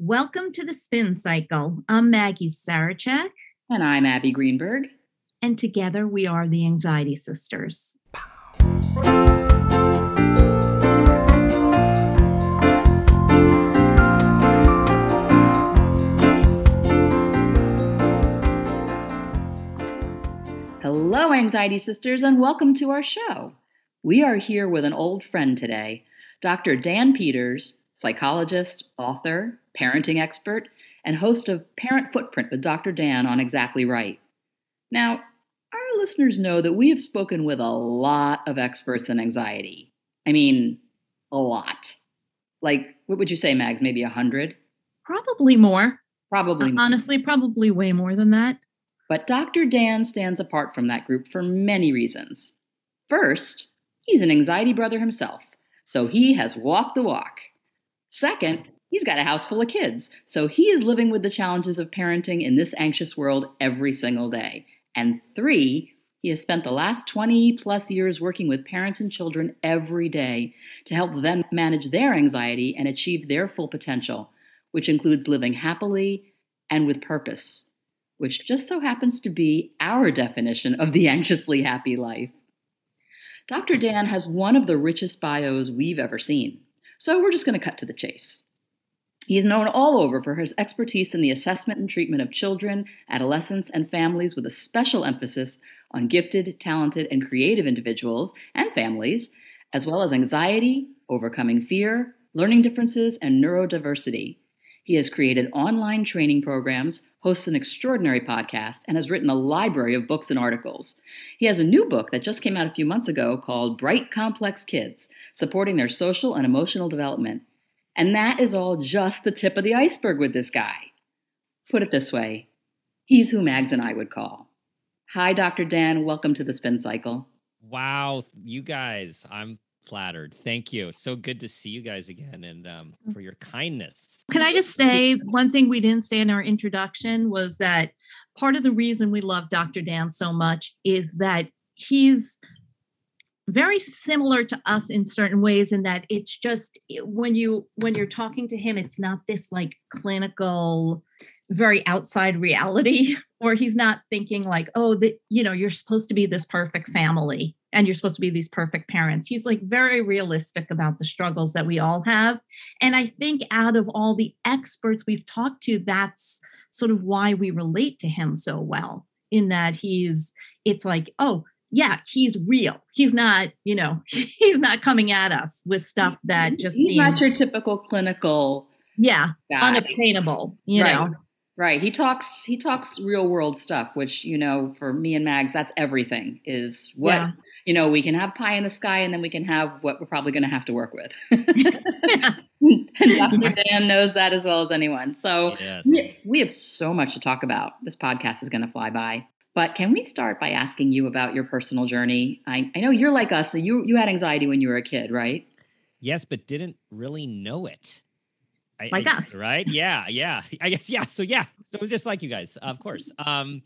Welcome to the Spin Cycle. I'm Maggie Sarachek. And I'm Abby Greenberg. And together we are the Anxiety Sisters. Hello, Anxiety Sisters, and welcome to our show. We are here with an old friend today, Dr. Dan Peters, psychologist, author, parenting expert, and host of Parent Footprint with Dr. Dan on Exactly Right. Now, our listeners know that we have spoken with a lot of experts in anxiety. I mean, a lot. Like, what would you say, Mags? Maybe a hundred? Probably more. Probably. Uh, honestly, probably way more than that. But Dr. Dan stands apart from that group for many reasons. First, he's an anxiety brother himself, so he has walked the walk. Second, he's got a house full of kids, so he is living with the challenges of parenting in this anxious world every single day. And three, he has spent the last 20 plus years working with parents and children every day to help them manage their anxiety and achieve their full potential, which includes living happily and with purpose, which just so happens to be our definition of the anxiously happy life. Dr. Dan has one of the richest bios we've ever seen. So we're just going to cut to the chase. He is known all over for his expertise in the assessment and treatment of children, adolescents, and families with a special emphasis on gifted, talented, and creative individuals and families, as well as anxiety, overcoming fear, learning differences, and neurodiversity. He has created online training programs, hosts an extraordinary podcast, and has written a library of books and articles. He has a new book that just came out a few months ago called Bright Complex Kids Supporting Their Social and Emotional Development. And that is all just the tip of the iceberg with this guy. Put it this way he's who Mags and I would call. Hi, Dr. Dan. Welcome to the Spin Cycle. Wow, you guys, I'm flattered. Thank you. So good to see you guys again and um, for your kindness. Can I just say one thing we didn't say in our introduction was that part of the reason we love Dr. Dan so much is that he's very similar to us in certain ways in that it's just eh, when you when you're talking to him it's not this like clinical very outside reality or he's not thinking like oh that you know you're supposed to be this perfect family and you're supposed to be these perfect parents. He's like very realistic about the struggles that we all have and i think out of all the experts we've talked to that's sort of why we relate to him so well in that he's it's like oh yeah, he's real. He's not, you know, he's not coming at us with stuff that just he's seems, not your typical clinical yeah guy. unobtainable. You right. know, right? He talks he talks real world stuff, which you know, for me and Mags, that's everything. Is what Yeah. you know, we can have pie in the sky, and then we can have what we're probably going to have to work with. And Dr. Dan knows that as well as anyone. So Yes. we, we have so much to talk about. This podcast is going to fly by. But can we start by asking you about your personal journey? I, I know you're like us, so you you had anxiety when you were a kid, right? Yes, but didn't really know it. I, Like I- us. right? Yeah, yeah. I guess yeah. So yeah, so it was just like you guys, of course. Um,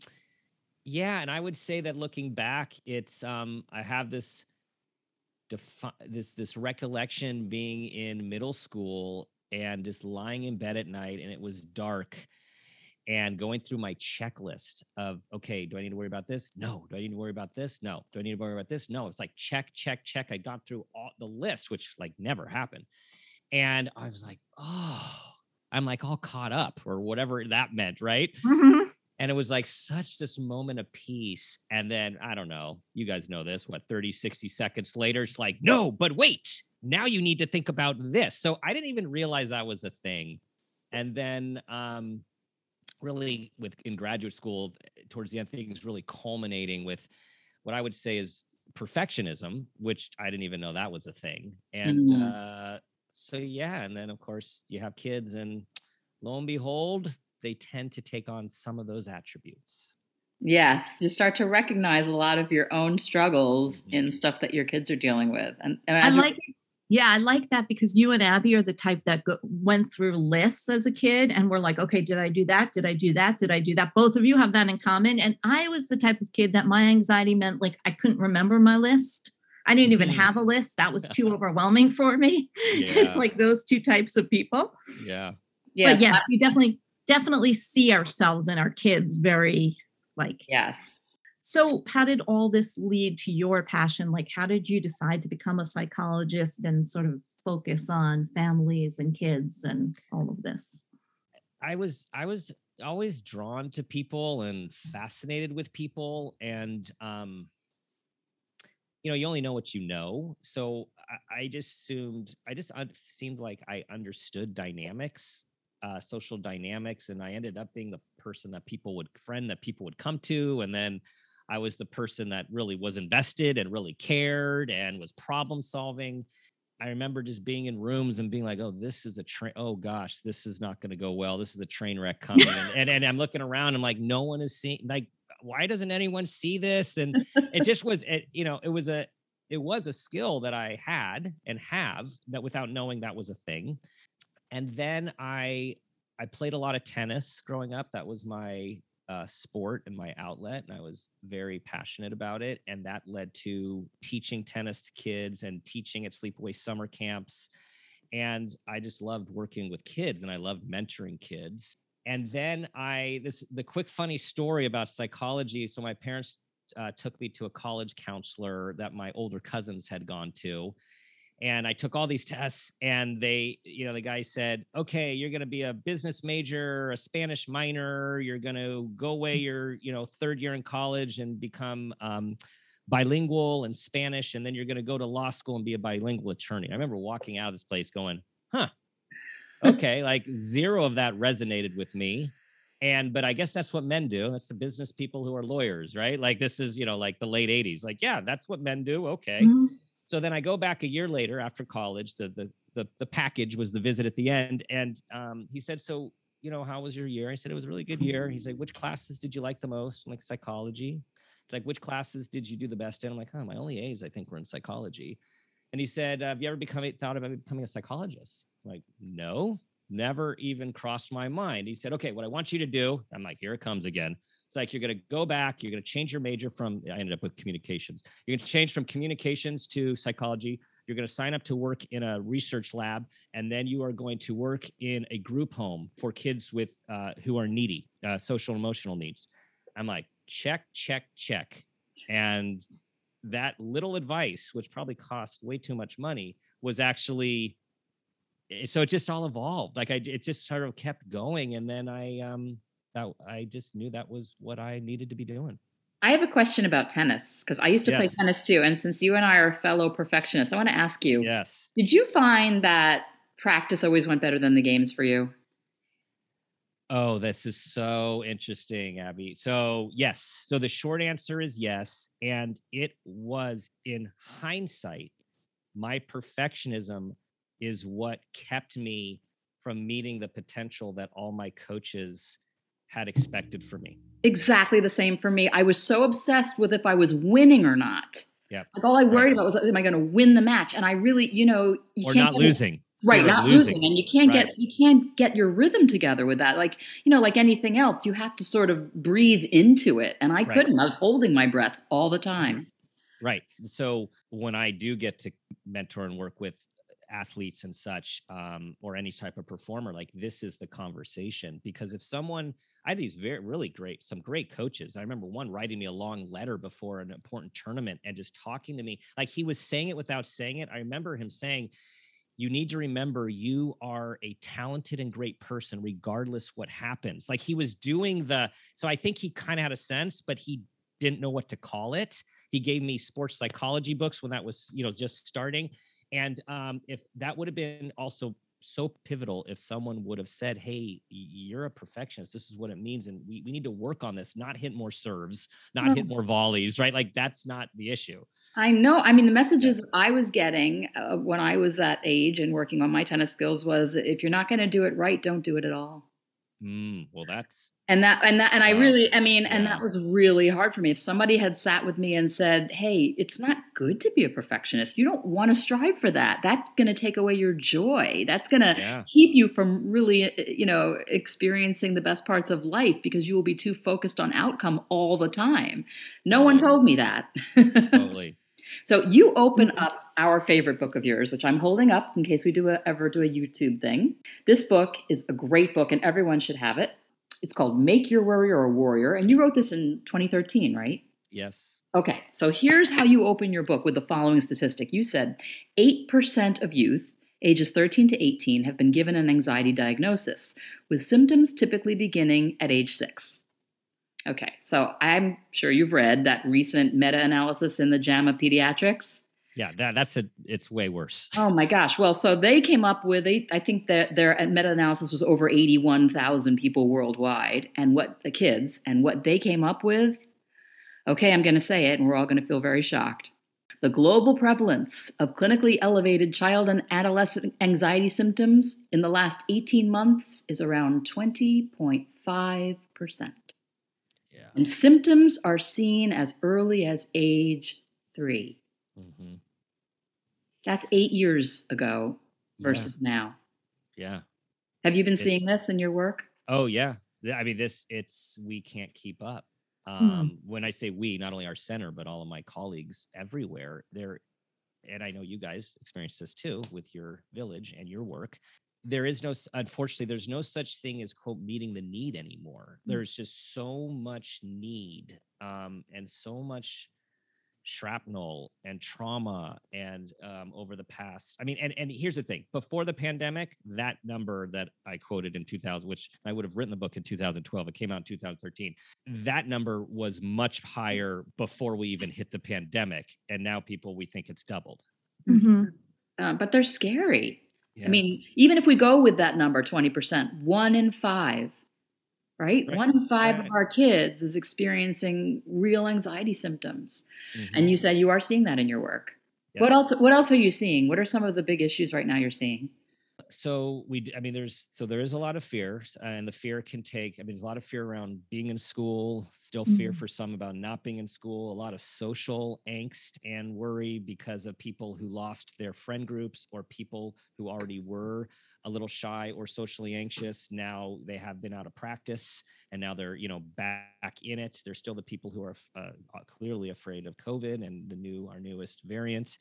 yeah, and I would say that looking back, it's um, I have this defi- this this recollection being in middle school and just lying in bed at night, and it was dark. And going through my checklist of okay, do I need to worry about this? No. Do I need to worry about this? No. Do I need to worry about this? No. It's like check, check, check. I got through all the list, which like never happened. And I was like, oh, I'm like all caught up or whatever that meant, right? Mhm. And it was like such this moment of peace. And then I don't know, you guys know this, what 30, 60 seconds later, it's like, no, but wait, now you need to think about this. So I didn't even realize that was a thing. And then um really with in graduate school towards the end things really culminating with what I would say is perfectionism, which I didn't even know that was a thing. And Mhm. uh so yeah, and then of course you have kids and lo and behold, they tend to take on some of those attributes. Yes, you start to recognize a lot of your own struggles Mhm. in stuff that your kids are dealing with. And, and I as you- like yeah, I like that because you and Abby are the type that go, went through lists as a kid and were like, okay, did I do that? Did I do that? Did I do that? Both of you have that in common. And I was the type of kid that my anxiety meant like I couldn't remember my list. I didn't even Mhm. have a list. That was too overwhelming for me. Yeah. It's like those two types of people. Yeah. Yes. but yes, we definitely definitely see ourselves and our kids very like Yes. So how did all this lead to your passion? Like how did you decide to become a psychologist and sort of focus on families and kids and all of this? I was I was always drawn to people and fascinated with people and um you know you only know what you know. So I, I just assumed I just un- seemed like I understood dynamics uh social dynamics and I ended up being the person that people would friend that people would come to and then I was the person that really was invested and really cared and was problem solving I remember just being in rooms and being like, "Oh, this is a train. Oh gosh, this is not going to go well. This is a train wreck coming." and, and and I'm looking around. I'm like, no one is seeing. Like, why doesn't anyone see this? And it just was, it, you know, it was a it was a skill that I had and have that without knowing that was a thing. And then I I played a lot of tennis growing up. That was my uh, sport and my outlet, and I was very passionate about it. And that led to teaching tennis to kids and teaching at sleepaway summer camps. And I just loved working with kids, and I loved mentoring kids. And then I this the quick funny story about psychology. So my parents uh, took me to a college counselor that my older cousins had gone to and I took all these tests and they, you know, the guy said, okay, you're going to be a business major, a Spanish minor. You're going to go away your, you know, third year in college and become um, bilingual in Spanish. And then you're going to go to law school and be a bilingual attorney. I remember walking out of this place going, huh, okay, like zero of that resonated with me. And, but I guess that's what men do. That's the business people who are lawyers, right? Like this is, you know, like the late 80s. Like, yeah, that's what men do. Okay. Mhm. So then I go back a year later after college. The the the, the package was the visit at the end, and um, he said, "So you know, how was your year?" I said, "It was a really good year." He's like, "Which classes did you like the most?" I'm like, "Psychology." It's like, "Which classes did you do the best in?" I'm like, "Oh, my only A's I think were in psychology." And he said, "Have you ever become thought about becoming a psychologist?" I'm like, "No, never even crossed my mind." He said, "Okay, what I want you to do," I'm like, "Here it comes again." It's like you're going to go back, you're going to change your major from, I ended up with communications. You're going to change from communications to psychology. You're going to sign up to work in a research lab, and then you are going to work in a group home for kids with uh, who are needy, uh, social emotional needs. I'm like, check, check, check. And that little advice, which probably cost way too much money, was actually so it just all evolved. Like I, it just sort of kept going, and then I, um, that I just knew that was what I needed to be doing. I have a question about tennis because I used to play tennis too. And since you and I are fellow perfectionists, I want to ask you Yes. Did you find that practice always went better than the games for you? Oh, this is so interesting, Abby. So, yes. So the short answer is yes. And it was in hindsight, my perfectionism is what kept me from meeting the potential that all my coaches had expected for me. Exactly the same for me. I was so obsessed with if I was winning or not. Yeah. Like all I worried Right. about was, am I going to win the match? And I really, you know, you or can't not get it- losing. right? Not losing. and you can't Right. get you can't get your rhythm together with that. Like you know, like anything else, you have to sort of breathe into it. And I Right. couldn't. I was holding my breath all the mm-hmm. time. Right. So when I do get to mentor and work with athletes and such, um, or any type of performer, like this is the conversation. Because if someone, I have these very, really great, some great coaches. I remember one writing me a long letter before an important tournament and just talking to me like he was saying it without saying it. I remember him saying, you need to remember you are a talented and great person regardless what happens like he was doing the so i think he kind of had a sense but he didn't know what to call it he gave me sports psychology books when that was you know just starting and um, if that would have been also so pivotal if someone would have said hey you're a perfectionist this is what it means and we, we need to work on this not hit more serves not hit more volleys right like that's not the issue I know. I mean, the messages I was getting uh, when I was that age and working on my tennis skills was if you're not going to do it right, don't do it at all. Mm, well that's And that, and that, and I really, I mean, and that was really hard for me. If somebody had sat with me and said, Hey, it's not good to be a perfectionist. You don't want to strive for that. That's going to take away your joy. That's going to yeah keep you from really, uh, you know, experiencing the best parts of life because you will be too focused on outcome all the time. No one told me that. totally So you open mm-hmm. up our favorite book of yours, which I'm holding up in case we do a, ever do a YouTube thing. This book is a great book, and everyone should have it. It's called Make Your Worrier a Warrior, and you wrote this in 2013, right? Yes. Okay, so here's how you open your book with the following statistic. You said 8% of youth ages 13 to 18 have been given an anxiety diagnosis, with symptoms typically beginning at age six. Okay, so I'm sure you've read that recent meta analysis in the JAMA Pediatrics. Yeah, that, that's it. it's way worse. Oh my gosh. Well, so they came up with, I think that their uh, meta analysis was over 81,000 people worldwide, and what the kids, and what they came up with. Okay, I'm going to say it, and we're all going to feel very shocked. The global prevalence of clinically elevated child and adolescent anxiety symptoms in the last 18 months is around 20.5%. Yeah. And symptoms are seen as early as age 3 hmm That's eight years ago versus now. Yeah. Have you been It- seeing this in your work? Oh yeah. I mean, this it's we can't keep up. Hmm. Um, When I say we, not only our center, but all of my colleagues everywhere. They're, and I know you guys experience this too with your village and your work. There is no, unfortunately, there's no such thing as quote meeting the need anymore. Mm. There's just so much need, um, and so much shrapnel and trauma and um, over the past i mean and, and here's the thing before the pandemic that number that i quoted in 2000 which i would have written the book in 2012 it came out in 2013 that number was much higher before we even hit the pandemic and now people we think it's doubled Mhm. Uh, but they're scary. Yeah. I mean, even if we go with that number, 20%, one in five, right? Right, One in five right. of our kids is experiencing real anxiety symptoms. Mhm. And you said you are seeing that in your work. What else what else are you seeing? What are some of the big issues right now you're seeing? So we i mean there's so there is a lot of fear and the fear can take i mean there's a lot of fear around being in school still fear Mhm. for some about not being in school a lot of social angst and worry because of people who lost their friend groups or people who already were a little shy or socially anxious. Now they have been out of practice and now they're you know back in it. There's still the people who are uh, uh, clearly afraid of covid and the new our newest variant.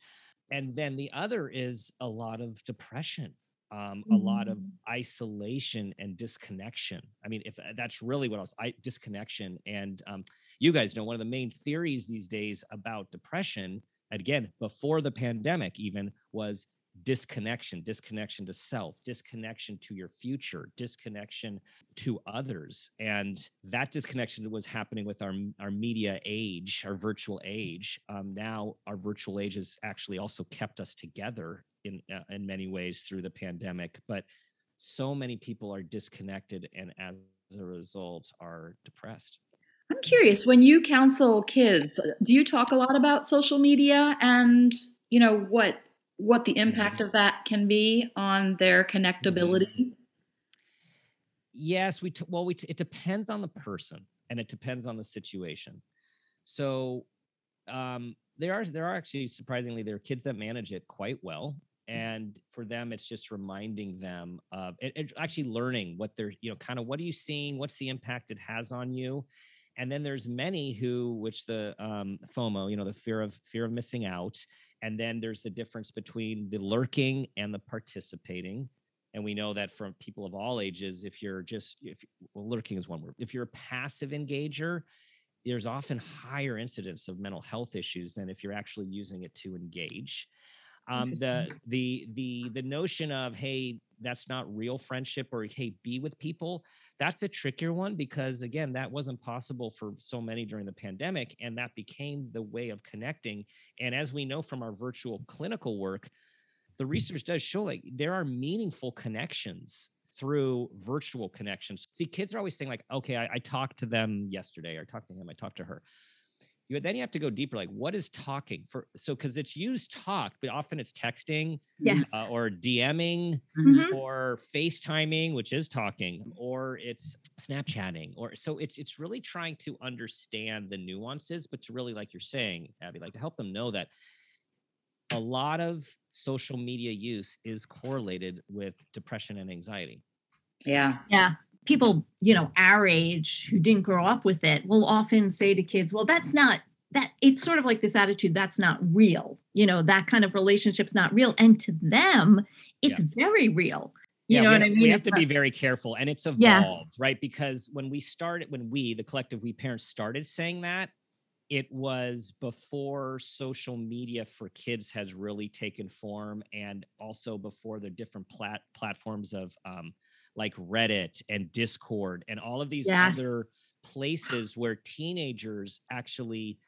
And then the other is a lot of depression um, a lot of Mm. isolation and disconnection. I mean, if uh, that's really what else, I disconnection. And um, you guys know one of the main theories these days about depression, again, before the pandemic, even was disconnection, disconnection to self, disconnection to your future, disconnection to others. And that disconnection was happening with our, our media age, our virtual age. Um, now, our virtual age has actually also kept us together in, uh, in many ways through the pandemic. But so many people are disconnected and as a result are depressed. I'm curious, when you counsel kids, uh, do you talk a lot about social media and, you know, what what the impact of that can be on their connectability? Yes, we t- well we t- it depends on the person and it depends on the situation. So um there are there are actually surprisingly there are kids that manage it quite well and for them it's just reminding them of it- actually learning what they're you know kind of what are you seeing? What's the impact it has on you? And then there's many who which the um, fomo you know the fear of fear of missing out and then there's the difference between the lurking and the participating. And we know that from people of all ages if you're just if well, lurking is one word. If you're a passive engager there's often higher incidence of mental health issues than if you're actually using it to engage um, the the the the notion of hey that's not real friendship or hey be with people that's a trickier one because again that wasn't possible for so many during the pandemic and that became the way of connecting and as we know from our virtual clinical work the research does show like there are meaningful connections through virtual connections. See kids are always saying like okay i, I talked to them yesterday or talked to him i talked to her you then you have to go deeper like what is talking for so because it's used talk but often it's texting Yes. uh, or dming Mhm. or FaceTiming, which is talking, or it's Snapchatting, or so it's it's really trying to understand the nuances, but to really, like you're saying, Abby, like to help them know that a lot of social media use is correlated with depression and anxiety. Yeah. Yeah. People, you know, our age who didn't grow up with it will often say to kids, well, that's not that it's sort of like this attitude that's not real you know that kind of relationship's not real and to them it's yeah. very real you yeah, know what I mean? We have to be very careful, and it's evolved, yeah. right? Because when we started, when we, the collective we parents, started saying that, it was before social media for kids has really taken form, and also before the different plat- platforms of um, like Reddit and Discord and all of these yes. other places where teenagers actually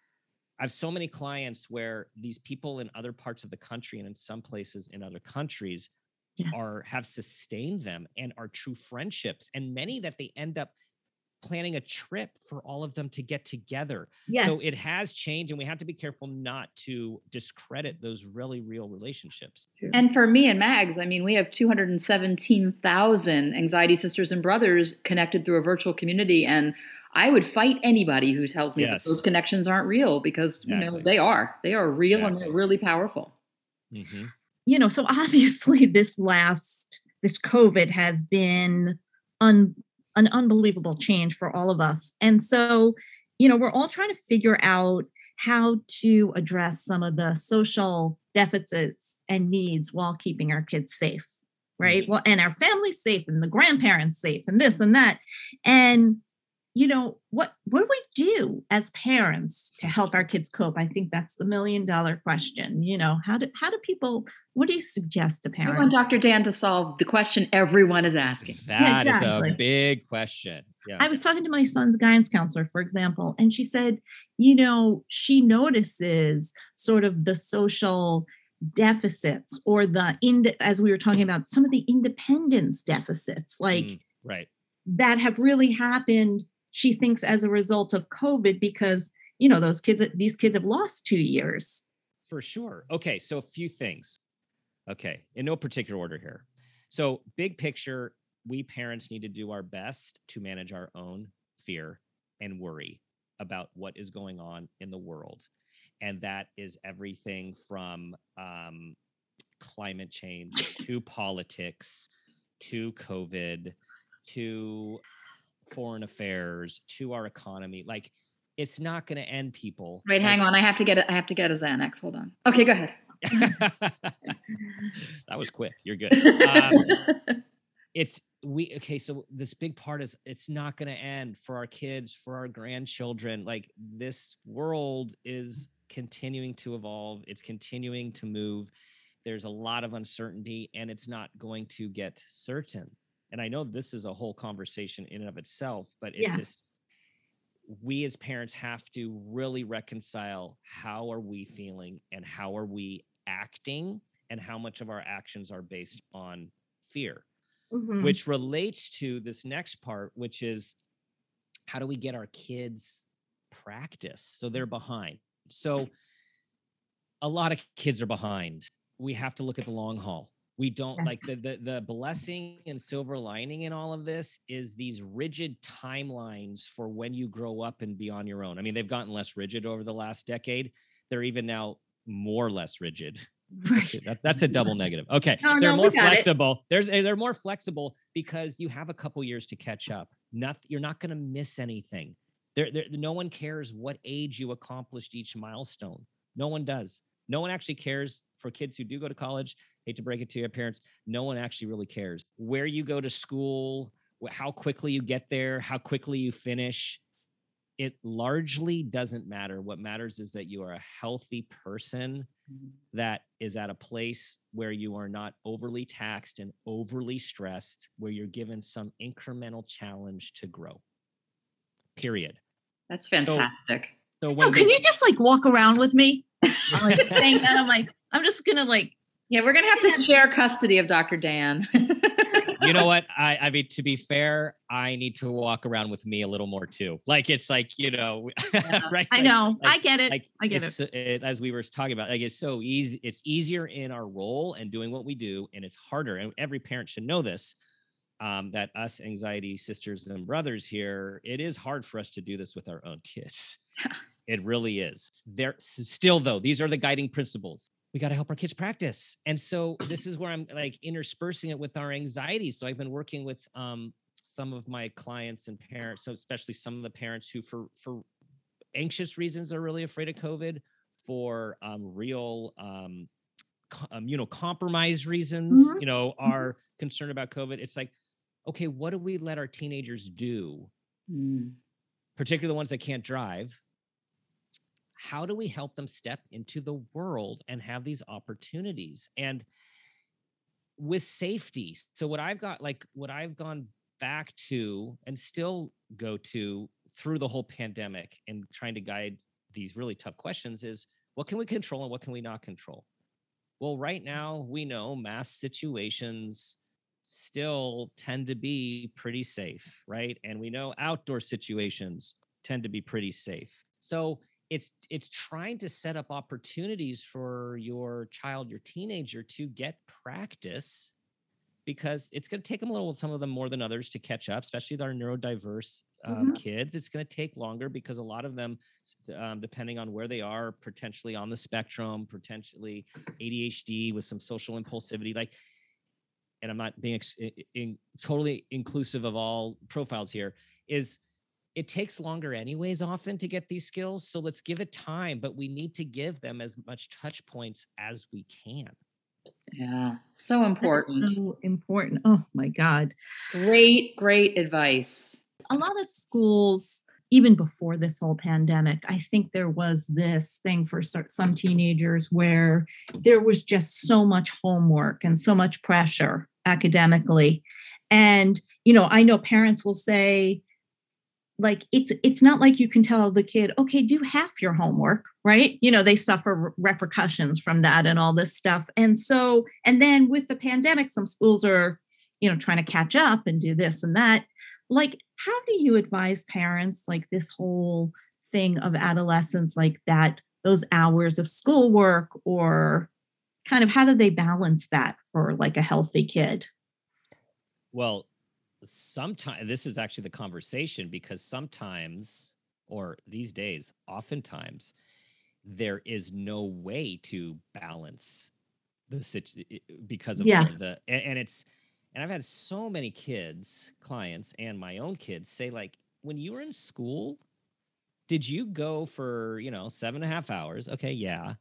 I have so many clients where these people in other parts of the country and in some places in other countries yes. are have sustained them and are true friendships and many that they end up planning a trip for all of them to get together. Yes. So it has changed and we have to be careful not to discredit those really real relationships. And for me and Mags, I mean, we have 217,000 anxiety sisters and brothers connected through a virtual community and I would fight anybody who tells me yes. that those connections aren't real because exactly. you know they are. They are real exactly. and they're really powerful. Mm-hmm. You know, so obviously this last this COVID has been un, an unbelievable change for all of us, and so you know we're all trying to figure out how to address some of the social deficits and needs while keeping our kids safe right? Mm-hmm. well and our families safe and the grandparents safe and this and that. And you know what what do we do as parents to help our kids cope i think that's the million dollar question you know how do how do people what do you suggest to parents i want dr dan to solve the question everyone is asking That yeah, exactly. is a big question yeah. i was talking to my son's guidance counselor for example and she said you know she notices sort of the social deficits or the ind- as we were talking about some of the independence deficits like mm, right that have really happened she thinks as a result of COVID because, you know, those kids, these kids have lost two years. For sure. Okay. So a few things. Okay. In no particular order here. So, big picture, we parents need to do our best to manage our own fear and worry about what is going on in the world. And that is everything from um, climate change to politics to COVID to foreign affairs to our economy. Like it's not going to end people. Wait, like, hang on. I have to get it. I have to get a Xanax. Hold on. Okay, go ahead. that was quick. You're good. Um, it's we okay. So this big part is it's not going to end for our kids, for our grandchildren. Like this world is continuing to evolve. It's continuing to move. There's a lot of uncertainty, and it's not going to get certain and I know this is a whole conversation in and of itself, but it's yes. just we as parents have to really reconcile how are we feeling and how are we acting and how much of our actions are based on fear mm-hmm. which relates to this next part which is how do we get our kids practice so they're behind so a lot of kids are behind we have to look at the long haul we don't yes. like the, the the blessing and silver lining in all of this is these rigid timelines for when you grow up and be on your own. I mean they've gotten less rigid over the last decade. They're even now more or less rigid. Right. that, that's a double negative. Okay no, they're no, more flexible it. there's eh, they're more flexible because you have a couple years to catch up. Nothing you're not going to miss anything. There, there no one cares what age you accomplished each milestone. No one does no one actually cares for kids who do go to college hate to break it to your parents, no one actually really cares. Where you go to school, how quickly you get there, how quickly you finish, it largely doesn't matter. What matters is that you are a healthy person mm-hmm. that is at a place where you are not overly taxed and overly stressed, where you're given some incremental challenge to grow. Period. That's fantastic. So, so oh, can they, you just like walk around with me? I'm like saying that. I'm like, I'm just gonna like yeah, we're gonna have to share custody of Dr. Dan. you know what? I I mean, to be fair, I need to walk around with me a little more too. Like it's like you know, yeah, right? I know. Like, I get it. Like I get it. it. As we were talking about, like it's so easy. It's easier in our role and doing what we do, and it's harder. And every parent should know this. Um, that us anxiety sisters and brothers here, it is hard for us to do this with our own kids. It really is. There still though, these are the guiding principles we got to help our kids practice. And so this is where I'm like interspersing it with our anxiety. So I've been working with um, some of my clients and parents, so especially some of the parents who for for anxious reasons are really afraid of COVID, for um, real um, co- immunocompromised reasons, Mhm. you know, are concerned about COVID. It's like, okay, what do we let our teenagers do, Mm. particularly the ones that can't drive? How do we help them step into the world and have these opportunities? And with safety. So what I've got like what I've gone back to and still go to through the whole pandemic and trying to guide these really tough questions is what can we control and what can we not control? Well, right mm. now we know mass situations still tend to be pretty safe, right? And we know outdoor situations tend to be pretty safe. So it's it's trying to set up opportunities for your child, your teenager to get practice because it's going to take them a little some of them more than others to catch up especially our neurodiverse um, kids. It's going to take longer because a lot of them um, depending on where they are potentially on the spectrum potentially adhd with some social impulsivity like and i'm not being ex- i- in, totally inclusive of all profiles here is it takes longer anyways often to get these skills so let's give it time but we need to give them as much touch points as we can Yeah. So important. So important. Oh my God. Great, great advice. a lot of schools even before this whole pandemic i think there was this thing for some teenagers where there was just so much homework and so much pressure academically and you know i know parents will say like it's it's not like you can tell the kid okay do half your homework right? You know they suffer repercussions from that and all this stuff. And so and then with the pandemic some schools are you know trying to catch up and do this and that. Like how do you advise parents like this whole thing of adolescence like that those hours of schoolwork or kind of how do they balance that for like a healthy kid? Well, sometimes this is actually the conversation because sometimes, or these days, oftentimes, there is no way to balance the situation because of Yeah. the and, and it's and I've had so many kids, clients, and my own kids say like, when you were in school, did you go for you know seven and a half hours? Okay, yeah.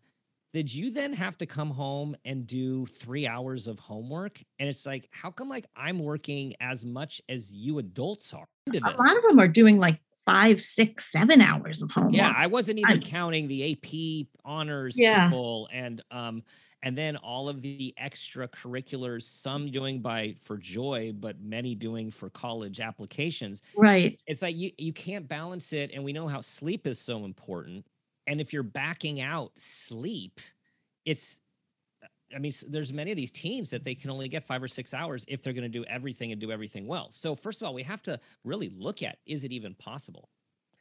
Did you then have to come home and do three hours of homework? And it's like, how come like I'm working as much as you adults are? a lot of them are doing like five six seven hours of homework Yeah, I wasn't even I'm- counting the AP honors Yeah. people and um and then all of the extracurriculars, some doing by for joy, but many doing for college applications. right It's like you you can't balance it, and we know how sleep is so important. And if you're backing out sleep, it's I mean, there's many of these teams that they can only get five or six hours if they're going to do everything and do everything well. So first of all, we have to really look at is it even possible?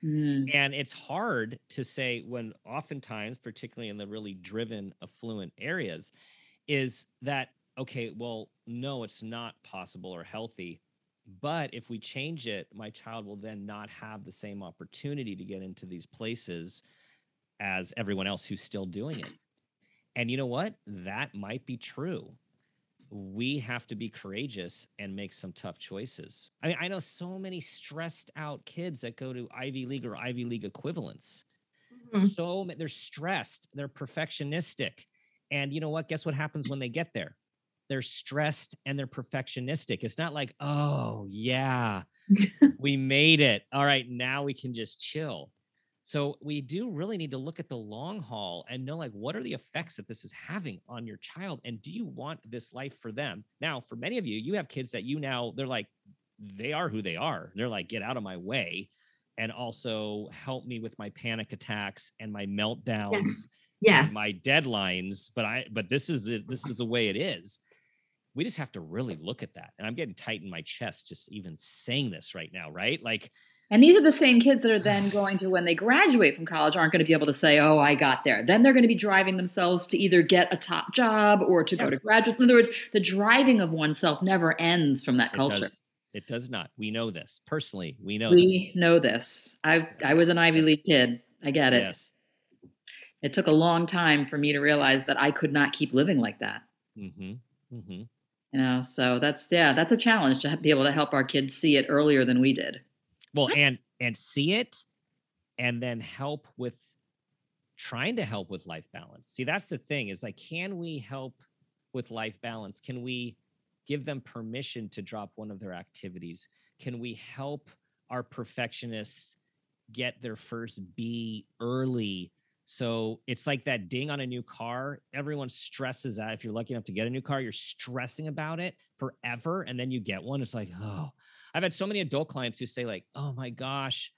Mm. And it's hard to say when oftentimes, particularly in the really driven, affluent areas, is that okay, well, no, it's not possible or healthy. But if we change it, my child will then not have the same opportunity to get into these places as everyone else who's still doing it. And you know what? That might be true. We have to be courageous and make some tough choices. I mean, I know so many stressed out kids that go to Ivy League or Ivy League equivalents. Mhm. So they're stressed, they're perfectionistic. And you know what? Guess what happens when they get there? They're stressed and they're perfectionistic. It's not like, oh, yeah, we made it. All right, now we can just chill. So we do really need to look at the long haul and know like what are the effects that this is having on your child and do you want this life for them? Now, for many of you, you have kids that you now they're like they are who they are. They're like get out of my way and also help me with my panic attacks and my meltdowns yes and my deadlines, but I but this is the, this is the way it is. We just have to really look at that. And I'm getting tight in my chest just even saying this right now, right? Like And these are the same kids that are then going to, when they graduate from college, aren't going to be able to say, oh, I got there. Then they're going to be driving themselves to either get a top job or to Yeah. go to graduate school. In other words, the driving of oneself never ends from that it culture. does it does not. We know this. Personally, we know We this. know this. I I was an Ivy Yes. League kid. I get it. Yes. It took a long time for me to realize that I could not keep living like that. Mm-hmm. Mm-hmm. You know, so that's yeah, that's a challenge to be able to help our kids see it earlier than we did. Well, and and see it and then help with trying to help with life balance. See, that's the thing is like, can we help with life balance? Can we give them permission to drop one of their activities? Can we help our perfectionists get their first B early? So it's like that ding on a new car. Everyone stresses out. If you're lucky enough to get a new car, you're stressing about it forever. And then you get one. It's like, oh, I've had so many adult clients who say, like, oh my gosh,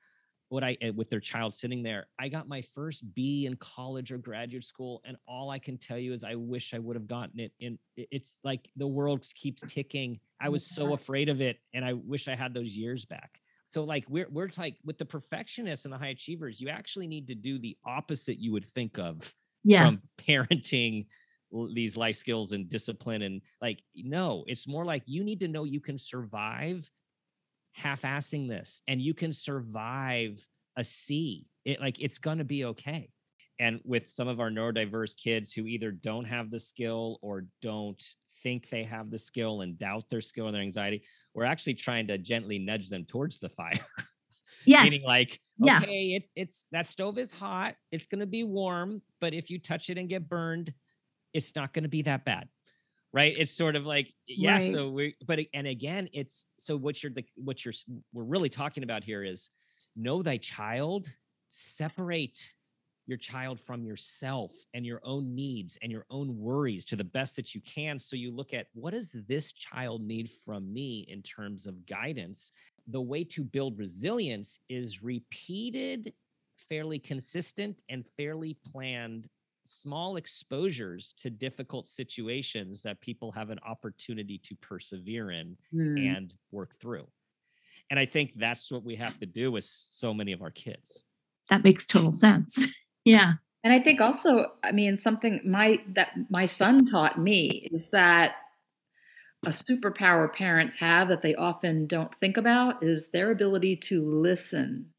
what I eh, with their child sitting there. I got my first B in college or graduate school, and all I can tell you is I wish I would have gotten it. In it's like the world keeps ticking. I was so afraid of it, and I wish I had those years back. So like we're we're like with the perfectionists and the high achievers, you actually need to do the opposite you would think of Yeah. from parenting these life skills and discipline and like no it's more like you need to know you can survive half-assing this and you can survive a c it like it's gonna be okay. And with some of our neurodiverse kids who either don't have the skill or don't think they have the skill and doubt their skill and their anxiety we're actually trying to gently nudge them towards the fire. Yes. meaning like Yeah. okay it's it's that stove is hot. It's going to be warm but if you touch it and get burned it's not going to be that bad right it's sort of like yeah Right. so we but and again it's so what you're the what you're we're really talking about here is know thy child separate your child from yourself and your own needs and your own worries to the best that you can so you look at what does this child need from me in terms of guidance the way to build resilience is repeated fairly consistent and fairly planned small exposures to difficult situations that people have an opportunity to persevere in Hmm. and work through and i think that's what we have to do with so many of our kids that makes total sense. yeah. And I think also, I mean, something my that my son taught me is that a superpower parents have that they often don't think about is their ability to listen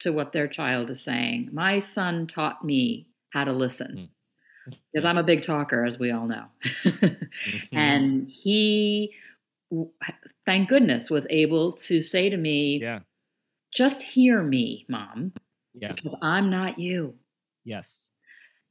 to what their child is saying. My son taught me how to listen because I'm a big talker, as we all know. Mhm. and he, thank goodness, was able to say to me, yeah just hear me, mom, yeah because I'm not you. yes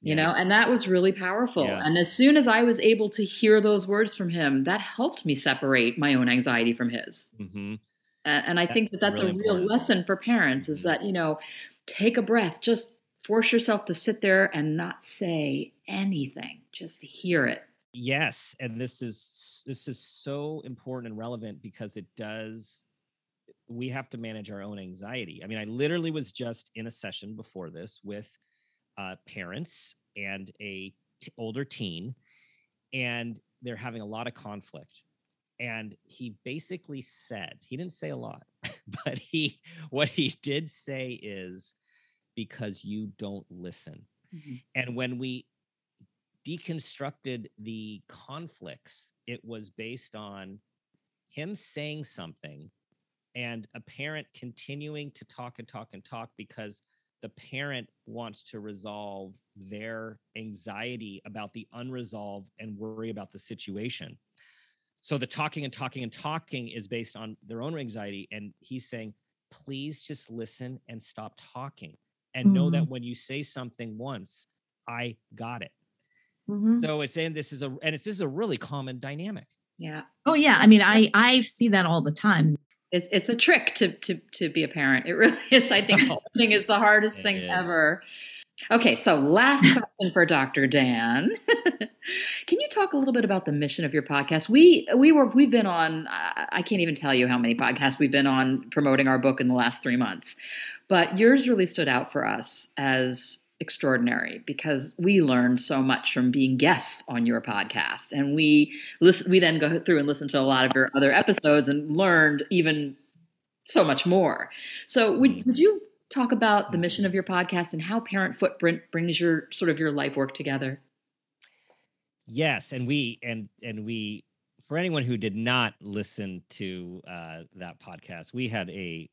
you Yeah. know and that was really powerful Yeah. and as soon as i was able to hear those words from him that helped me separate my own anxiety from his Mhm. and, and i That's think that that's really a real important. lesson for parents is Mhm. that you know take a breath just force yourself to sit there and not say anything just hear it. Yes and this is this is so important and relevant because it does we have to manage our own anxiety. I mean i literally was just in a session before this with uh, parents and a t- older teen and they're having a lot of conflict. And he basically said he didn't say a lot but he what he did say is because you don't listen mm-hmm. and when we deconstructed the conflicts, it was based on him saying something and a parent continuing to talk and talk and talk because the parent wants to resolve their anxiety about the unresolved and worry about the situation. So the talking and talking and talking is based on their own anxiety. And he's saying, please just listen and stop talking and know that when you say something once, I got it. Mhm. So it's saying this is a and it's this is a really common dynamic. yeah Oh yeah. I mean, I I see that all the time. it's, it's a trick to, to to be a parent it really is i think Oh. parenting is the hardest It thing is. ever okay so last question for dr dan can you talk a little bit about the mission of your podcast we we were we've been on I I can't even tell you how many podcasts we've been on promoting our book in the last three months but yours really stood out for us as extraordinary because we learned so much from being guests on your podcast. And we listen we then go through and listen to a lot of your other episodes and learned even so much more. So would, would you talk about the mission of your podcast and how parent footprint brings your sort of your life work together? Yes, and we and and we for anyone who did not listen to uh that podcast, we had a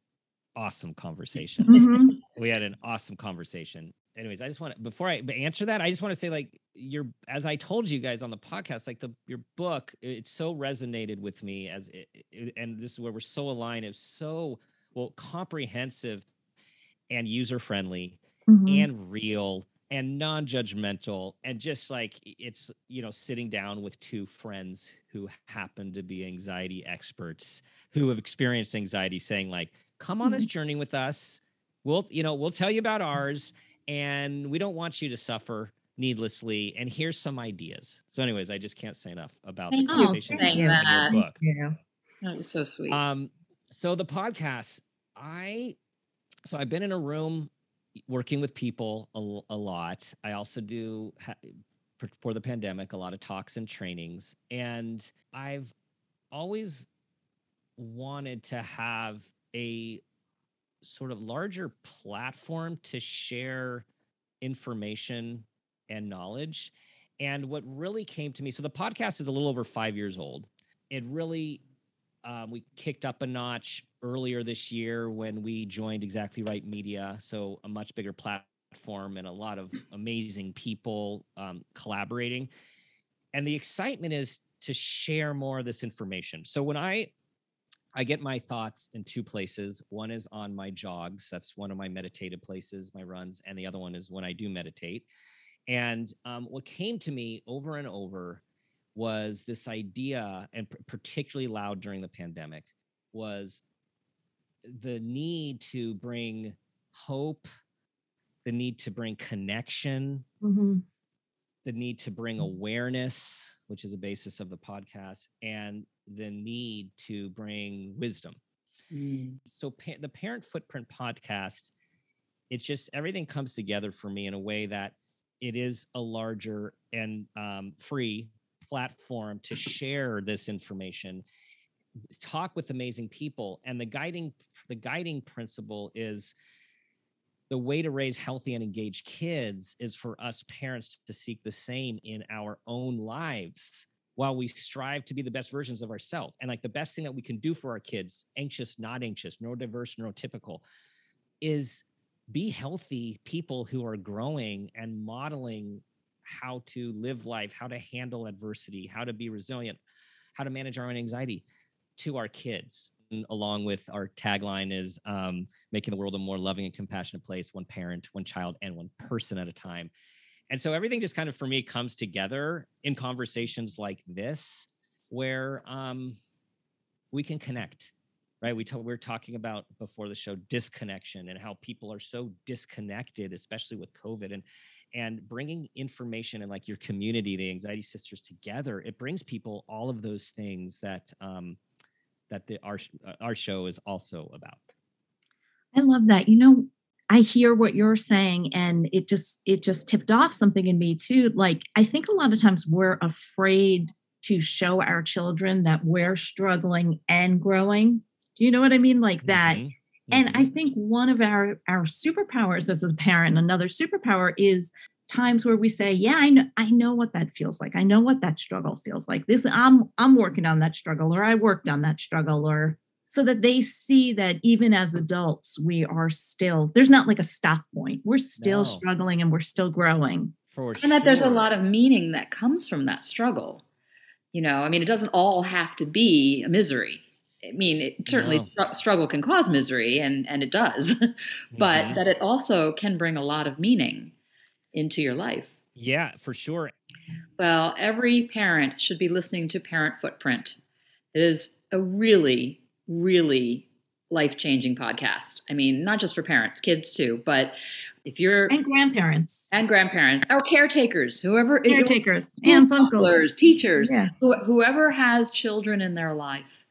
awesome conversation. Mhm. we had an awesome conversation. Anyways, I just want to before I answer that, I just want to say like your as I told you guys on the podcast, like the your book, it so resonated with me as it, it- and this is where we're so aligned. It's so well comprehensive and user friendly Mhm. and real and non-judgmental and just like it's you know sitting down with two friends who happen to be anxiety experts who have experienced anxiety saying like come on this journey with us we'll you know we'll tell you about ours and we don't want you to suffer needlessly and here's some ideas so anyways i just can't say enough about Thank the you for conversation saying in your that. book Yeah. That was so sweet. um, so the podcast, I, so I've been in a room working with people a, a lot. I also do ha- for, for the pandemic a lot of talks and trainings, and I've always wanted to have a sort of larger platform to share information and knowledge. And what really came to me, so the podcast is a little over five years old. It really um, we kicked up a notch earlier this year when we joined Exactly Right Media, so a much bigger platform and a lot of amazing people um, collaborating. And the excitement is to share more of this information. So when I I get my thoughts in two places. One is on my jogs. That's one of my meditative places, my runs, and the other one is when I do meditate. And um, what came to me over and over was this idea, and particularly loud during the pandemic, was the need to bring hope, the need to bring connection, Mhm. the need to bring awareness, which is a basis of the podcast, and the need to bring wisdom Mm. so pa- the parent footprint podcast it's just everything comes together for me in a way that it is a larger and um, free platform to share this information talk with amazing people and the guiding the guiding principle is the way to raise healthy and engaged kids is for us parents to seek the same in our own lives while we strive to be the best versions of ourselves. And like the best thing that we can do for our kids, anxious, not anxious, neurodiverse, neurotypical, is be healthy people who are growing and modeling how to live life, how to handle adversity, how to be resilient, how to manage our own anxiety to our kids. Along with our tagline is um, making the world a more loving and compassionate place, one parent, one child, and one person at a time. And so everything just kind of for me comes together in conversations like this, where um, we can connect, right? We, t- we we're talking about before the show disconnection and how people are so disconnected, especially with COVID, and and bringing information and like your community, the Anxiety Sisters together. It brings people all of those things that um, that the, our our show is also about. I love that. You know, I hear what you're saying and it just it just tipped off something in me too. Like I think a lot of times we're afraid to show our children that we're struggling and growing. Do you know what I mean? Like that. Mhm, And mhm. I think one of our our superpowers as a parent, another superpower is times where we say, "Yeah, I know I know what that feels like. I know what that struggle feels like. This I'm I'm working on that struggle or I worked on that struggle or so that they see that even as adults we are still there's not like a stop point. We're still No. struggling and we're still growing. for and that there's a lot of meaning that comes from that struggle. You know, I mean, it doesn't all have to be a misery. I mean, it, certainly No. str- struggle can cause misery, and and it does, but Mhm. that it also can bring a lot of meaning into your life. yeah, for sure. Well, every parent should be listening to Parent Footprint. It is a really, really life changing podcast. I mean, not just for parents, kids too, but if you're And grandparents, and grandparents or caretakers, whoever caretakers, aunts, uncles. teachers, Yeah. who, whoever has children in their life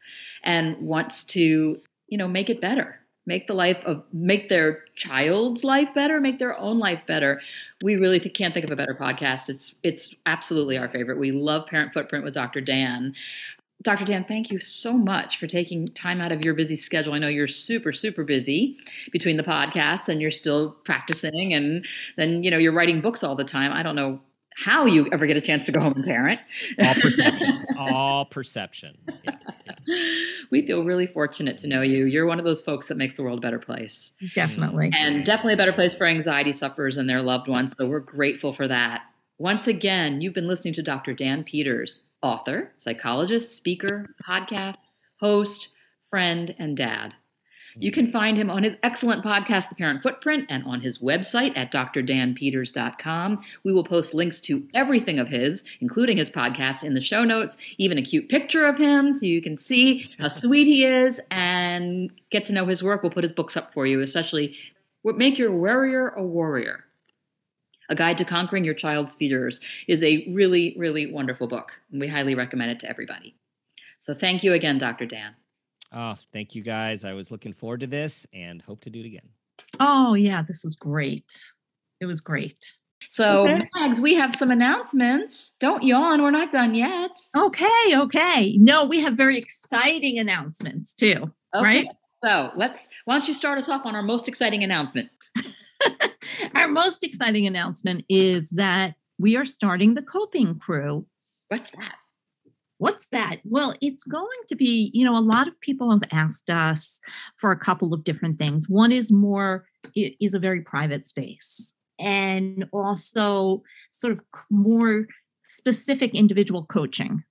and wants to, you know, make it better, make the life of, make their child's life better, make their own life better. We really can't think of a better podcast. It's it's absolutely our favorite. We love Parent Footprint with Dr. Dan. Dr. Dan, thank you so much for taking time out of your busy schedule. I know you're super, super busy between the podcast and you're still practicing and then, you know, you're writing books all the time. I don't know how you ever get a chance to go home and parent. All perceptions, all perception. Yeah, yeah. we feel really fortunate to know you. You're one of those folks that makes the world a better place. Definitely. Mm. And definitely a better place for anxiety sufferers and their loved ones. So we're grateful for that. Once again, you've been listening to Dr. Dan Peters, author, psychologist, speaker, podcast, host, friend, and dad. You can find him on his excellent podcast, The Parent Footprint, and on his website at drdanpeters.com. We will post links to everything of his, including his podcast, in the show notes, even a cute picture of him so you can see how sweet he is and get to know his work. We'll put his books up for you, especially what Make Your Worrier a Warrior. A Guide to Conquering Your Child's Fears is a really, really wonderful book, and we highly recommend it to everybody. So thank you again, Dr. Dan. Oh, thank you guys. I was looking forward to this and hope to do it again. Oh, yeah, this was great. It was great. So, okay. Mags, we have some announcements. Don't yawn. We're not done yet. Okay, okay. No, we have very exciting announcements too. Okay. Right? So let's why don't you start us off on our most exciting announcement? our most exciting announcement is that we are starting the coping crew. What's that? What's that? Well, it's going to be, you know, a lot of people have asked us for a couple of different things. One is more, it is a very private space, and also sort of more specific individual coaching.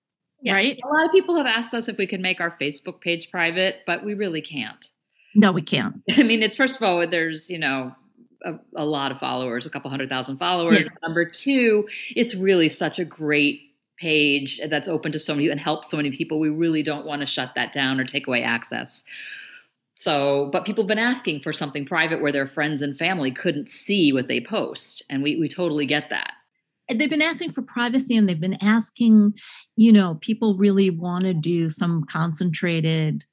Yeah. Right. A lot of people have asked us if we can make our Facebook page private, but we really can't. No, we can't. I mean, it's first of all, there's, you know, a, a lot of followers, a couple hundred thousand followers. Yeah. Number two, it's really such a great page that's open to so many and helps so many people. We really don't want to shut that down or take away access. So, but people have been asking for something private where their friends and family couldn't see what they post. And we, we totally get that. They've been asking for privacy and they've been asking, you know, people really want to do some concentrated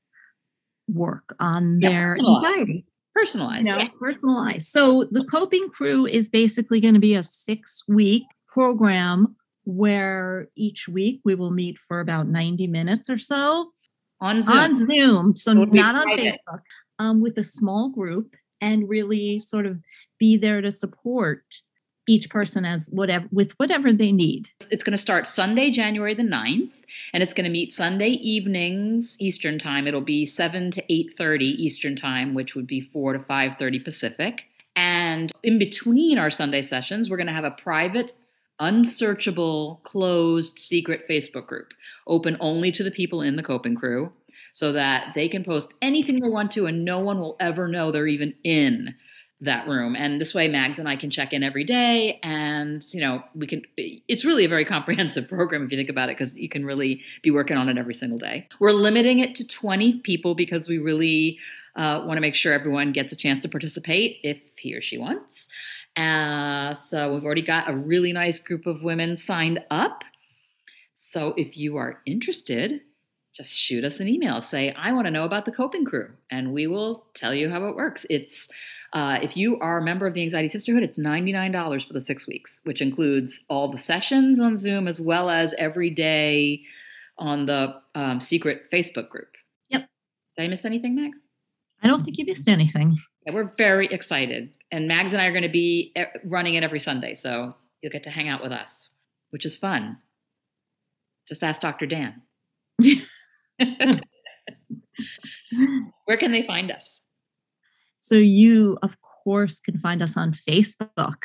work on yeah, their anxiety. Personalized. You know, yeah. personalized. So the coping crew is basically going to be a six week program where each week we will meet for about 90 minutes or so on Zoom. On Zoom. So not on Facebook, um, with a small group and really sort of be there to support each person as whatever with whatever they need. It's going to start Sunday, January the 9th, and it's going to meet Sunday evenings Eastern time. It'll be 7 to 8:30 Eastern time, which would be 4 to 5:30 Pacific. And in between our Sunday sessions, we're going to have a private unsearchable, closed, secret Facebook group, open only to the people in the coping crew, so that they can post anything they want to and no one will ever know they're even in that room. And this way, Mags and I can check in every day. And, you know, we can, it's really a very comprehensive program if you think about it, because you can really be working on it every single day. We're limiting it to 20 people because we really uh, want to make sure everyone gets a chance to participate if he or she wants. Uh, so we've already got a really nice group of women signed up. So if you are interested, just shoot us an email. Say, I want to know about the coping crew, and we will tell you how it works. It's uh, if you are a member of the Anxiety Sisterhood, it's $99 for the six weeks, which includes all the sessions on Zoom as well as every day on the um, secret Facebook group. Yep. Did I miss anything, Mags? I don't think you missed anything. Yeah, we're very excited. And Mags and I are going to be eh, running it every Sunday. So you'll get to hang out with us, which is fun. Just ask Dr. Dan. Where can they find us? So you, of course, can find us on Facebook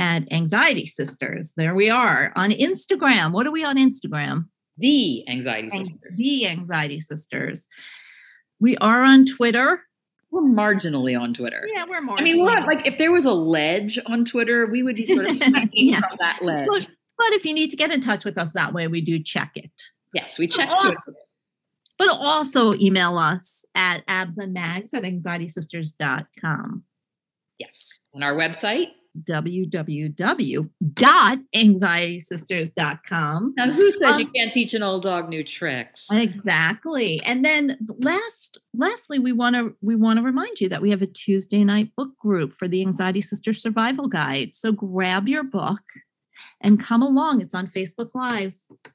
at Anxiety Sisters. There we are. On Instagram. What are we on Instagram? The Anxiety Sisters. The Anxiety Sisters. We are on Twitter. We're marginally on Twitter. Yeah, we're marginally. I mean, we're like if there was a ledge on Twitter, we would be sort of yeah. from that ledge. But, but, if you need to get in touch with us that way, we do check it. Yes, we check also, but also email us at absandmags at anxietysisters.com. Yes. On our website, www.anxietysisters.com. Now, who says um, you can't teach an old dog new tricks? Exactly. And then last, lastly, we want to we want to remind you that we have a Tuesday night book group for the Anxiety Sisters Survival Guide. So grab your book and come along. It's on Facebook Live.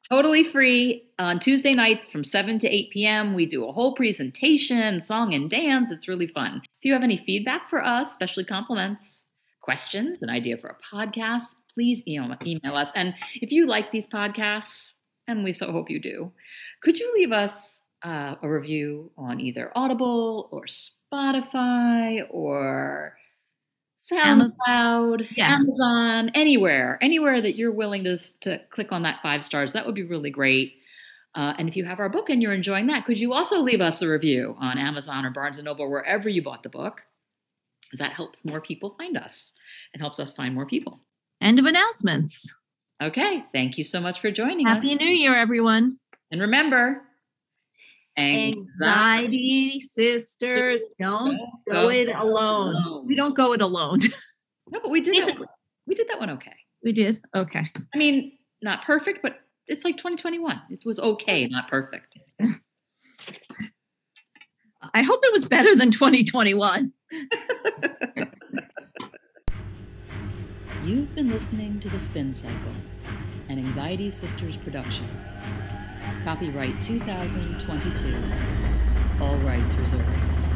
Totally free on Tuesday nights from 7 to 8 p.m. We do a whole presentation, song and dance. It's really fun. If you have any feedback for us, especially compliments, questions, an idea for a podcast, please email, us. And if you like these podcasts, and we so hope you do, could you leave us uh, a review on either Audible or Spotify or SoundCloud, yeah. Amazon, anywhere, anywhere that you're willing to, to click on that five stars? That would be really great. Uh, and if you have our book and you're enjoying that, could you also leave us a review on Amazon or Barnes & Noble, wherever you bought the book? Because that helps more people find us and helps us find more people. End of announcements. Okay, thank you so much for joining Happy us. New Year, everyone. And remember, Anxiety sisters, don't go it alone. alone. We don't go it alone. No, but we did that. We did that one okay. we did. Okay. I mean, not perfect, but it's like 2021. It was okay, not perfect. I hope it was better than 2021. You've been listening to The Spin Cycle, an Anxiety Sisters production. Copyright 2022. All rights reserved.